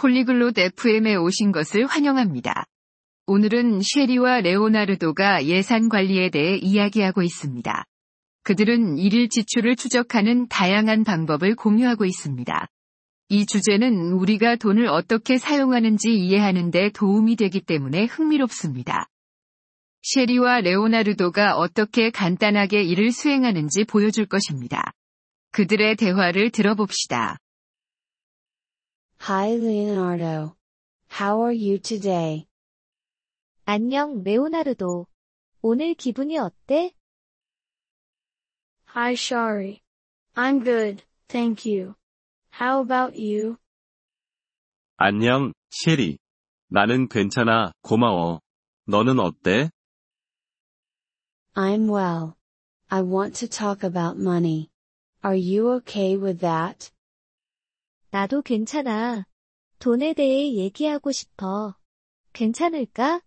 폴리글롯 FM에 오신 것을 환영합니다. 오늘은 쉐리와 레오나르도가 예산 관리에 대해 이야기하고 있습니다. 그들은 일일 지출을 추적하는 다양한 방법을 공유하고 있습니다. 이 주제는 우리가 돈을 어떻게 사용하는지 이해하는 데 도움이 되기 때문에 흥미롭습니다. 쉐리와 레오나르도가 어떻게 간단하게 일을 수행하는지 보여줄 것입니다. 그들의 대화를 들어봅시다. Hi Leonardo. How are you today? 안녕, 레오나르도. 오늘 기분이 어때? Hi Shari. I'm good, thank you. How about you? 안녕, 셰리. 나는 괜찮아, 고마워. 너는 어때? I'm well. I want to talk about money. Are you okay with that? 나도 괜찮아. 돈에 대해 얘기하고 싶어. 괜찮을까?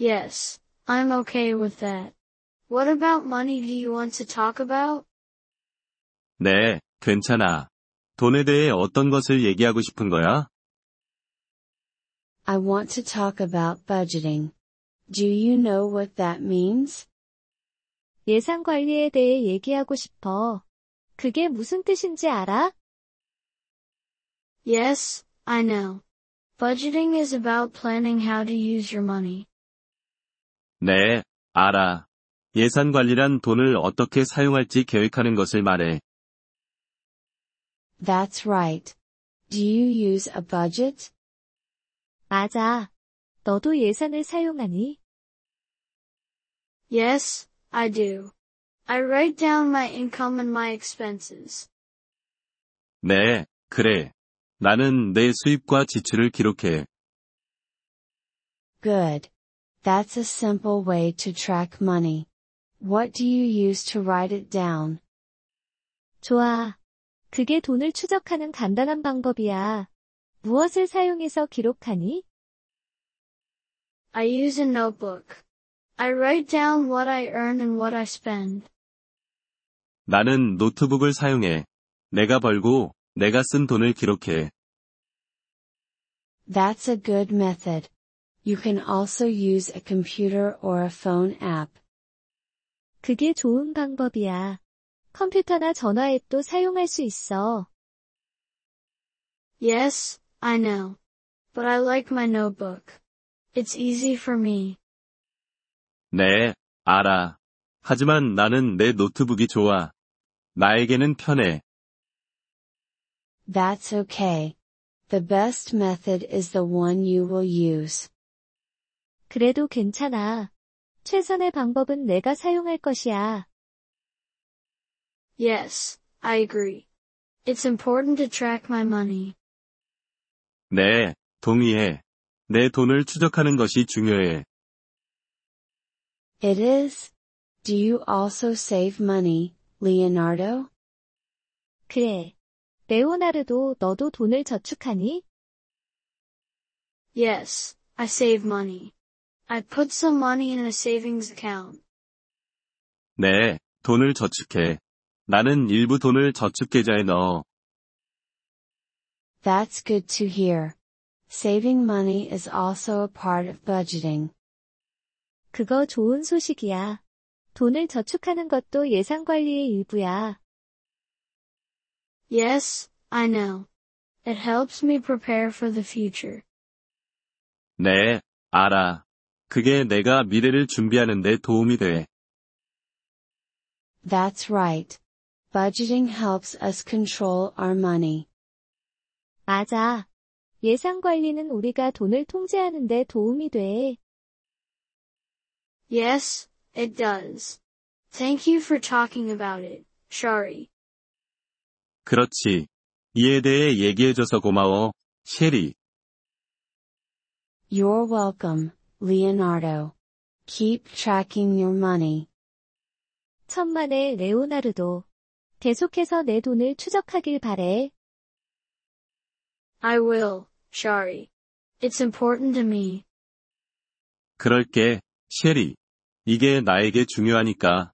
Yes, I'm okay with that. What about money do you want to talk about? 네, 괜찮아. 돈에 대해 어떤 것을 얘기하고 싶은 거야? I want to talk about budgeting. Do you know what that means? 예산 관리에 대해 얘기하고 싶어. 그게 무슨 뜻인지 알아? Yes, I know. Budgeting is about planning how to use your money. 네, 알아. 예산 관리란 돈을 어떻게 사용할지 계획하는 것을 말해. That's right. Do you use a budget? 맞아. 너도 예산을 사용하니? Yes, I do. I write down my income and my expenses. 네, 그래. 나는 내 수입과 지출을 기록해. Good. That's a simple way to track money. What do you use to write it down? 좋아. 그게 돈을 추적하는 간단한 방법이야. 무엇을 사용해서 기록하니? I use a notebook. I write down what I earn and what I spend. 나는 노트북을 사용해. 내가 벌고 내가 쓴 돈을 기록해. That's a good method. You can also use a computer or a phone app. 그게 좋은 방법이야. 컴퓨터나 전화 앱도 사용할 수 있어. Yes, I know. But I like my notebook. It's easy for me. 네, 알아. 하지만 나는 내 노트북이 좋아. 나에게는 편해. That's okay. The best method is the one you will use. 그래도 괜찮아. 최선의 방법은 내가 사용할 것이야. Yes, I agree. It's important to track my money. 네, 동의해. 내 돈을 추적하는 것이 중요해. It is. Do you also save money, Leonardo? 그래. 레오나르도 너도 돈을 저축하니? Yes, I save money. I put some money in a savings account. 네, 돈을 저축해. 나는 일부 돈을 저축계좌에 넣어. That's good to hear. Saving money is also a part of budgeting. 그거 좋은 소식이야. 돈을 저축하는 것도 예산 관리의 일부야. Yes, I know. It helps me prepare for the future. 네, 알아. 그게 내가 미래를 준비하는 데 도움이 돼. That's right. Budgeting helps us control our money. 맞아. 예산 관리는 우리가 돈을 통제하는 데 도움이 돼. Yes, it does. Thank you for talking about it, Shari. 그렇지. 이에 대해 얘기해줘서 고마워, 셰리. You're welcome, Leonardo. Keep tracking your money. 천만의 레오나르도. 계속해서 내 돈을 추적하길 바래. I will, Shari. It's important to me. 그럴게, 셰리. 이게 나에게 중요하니까.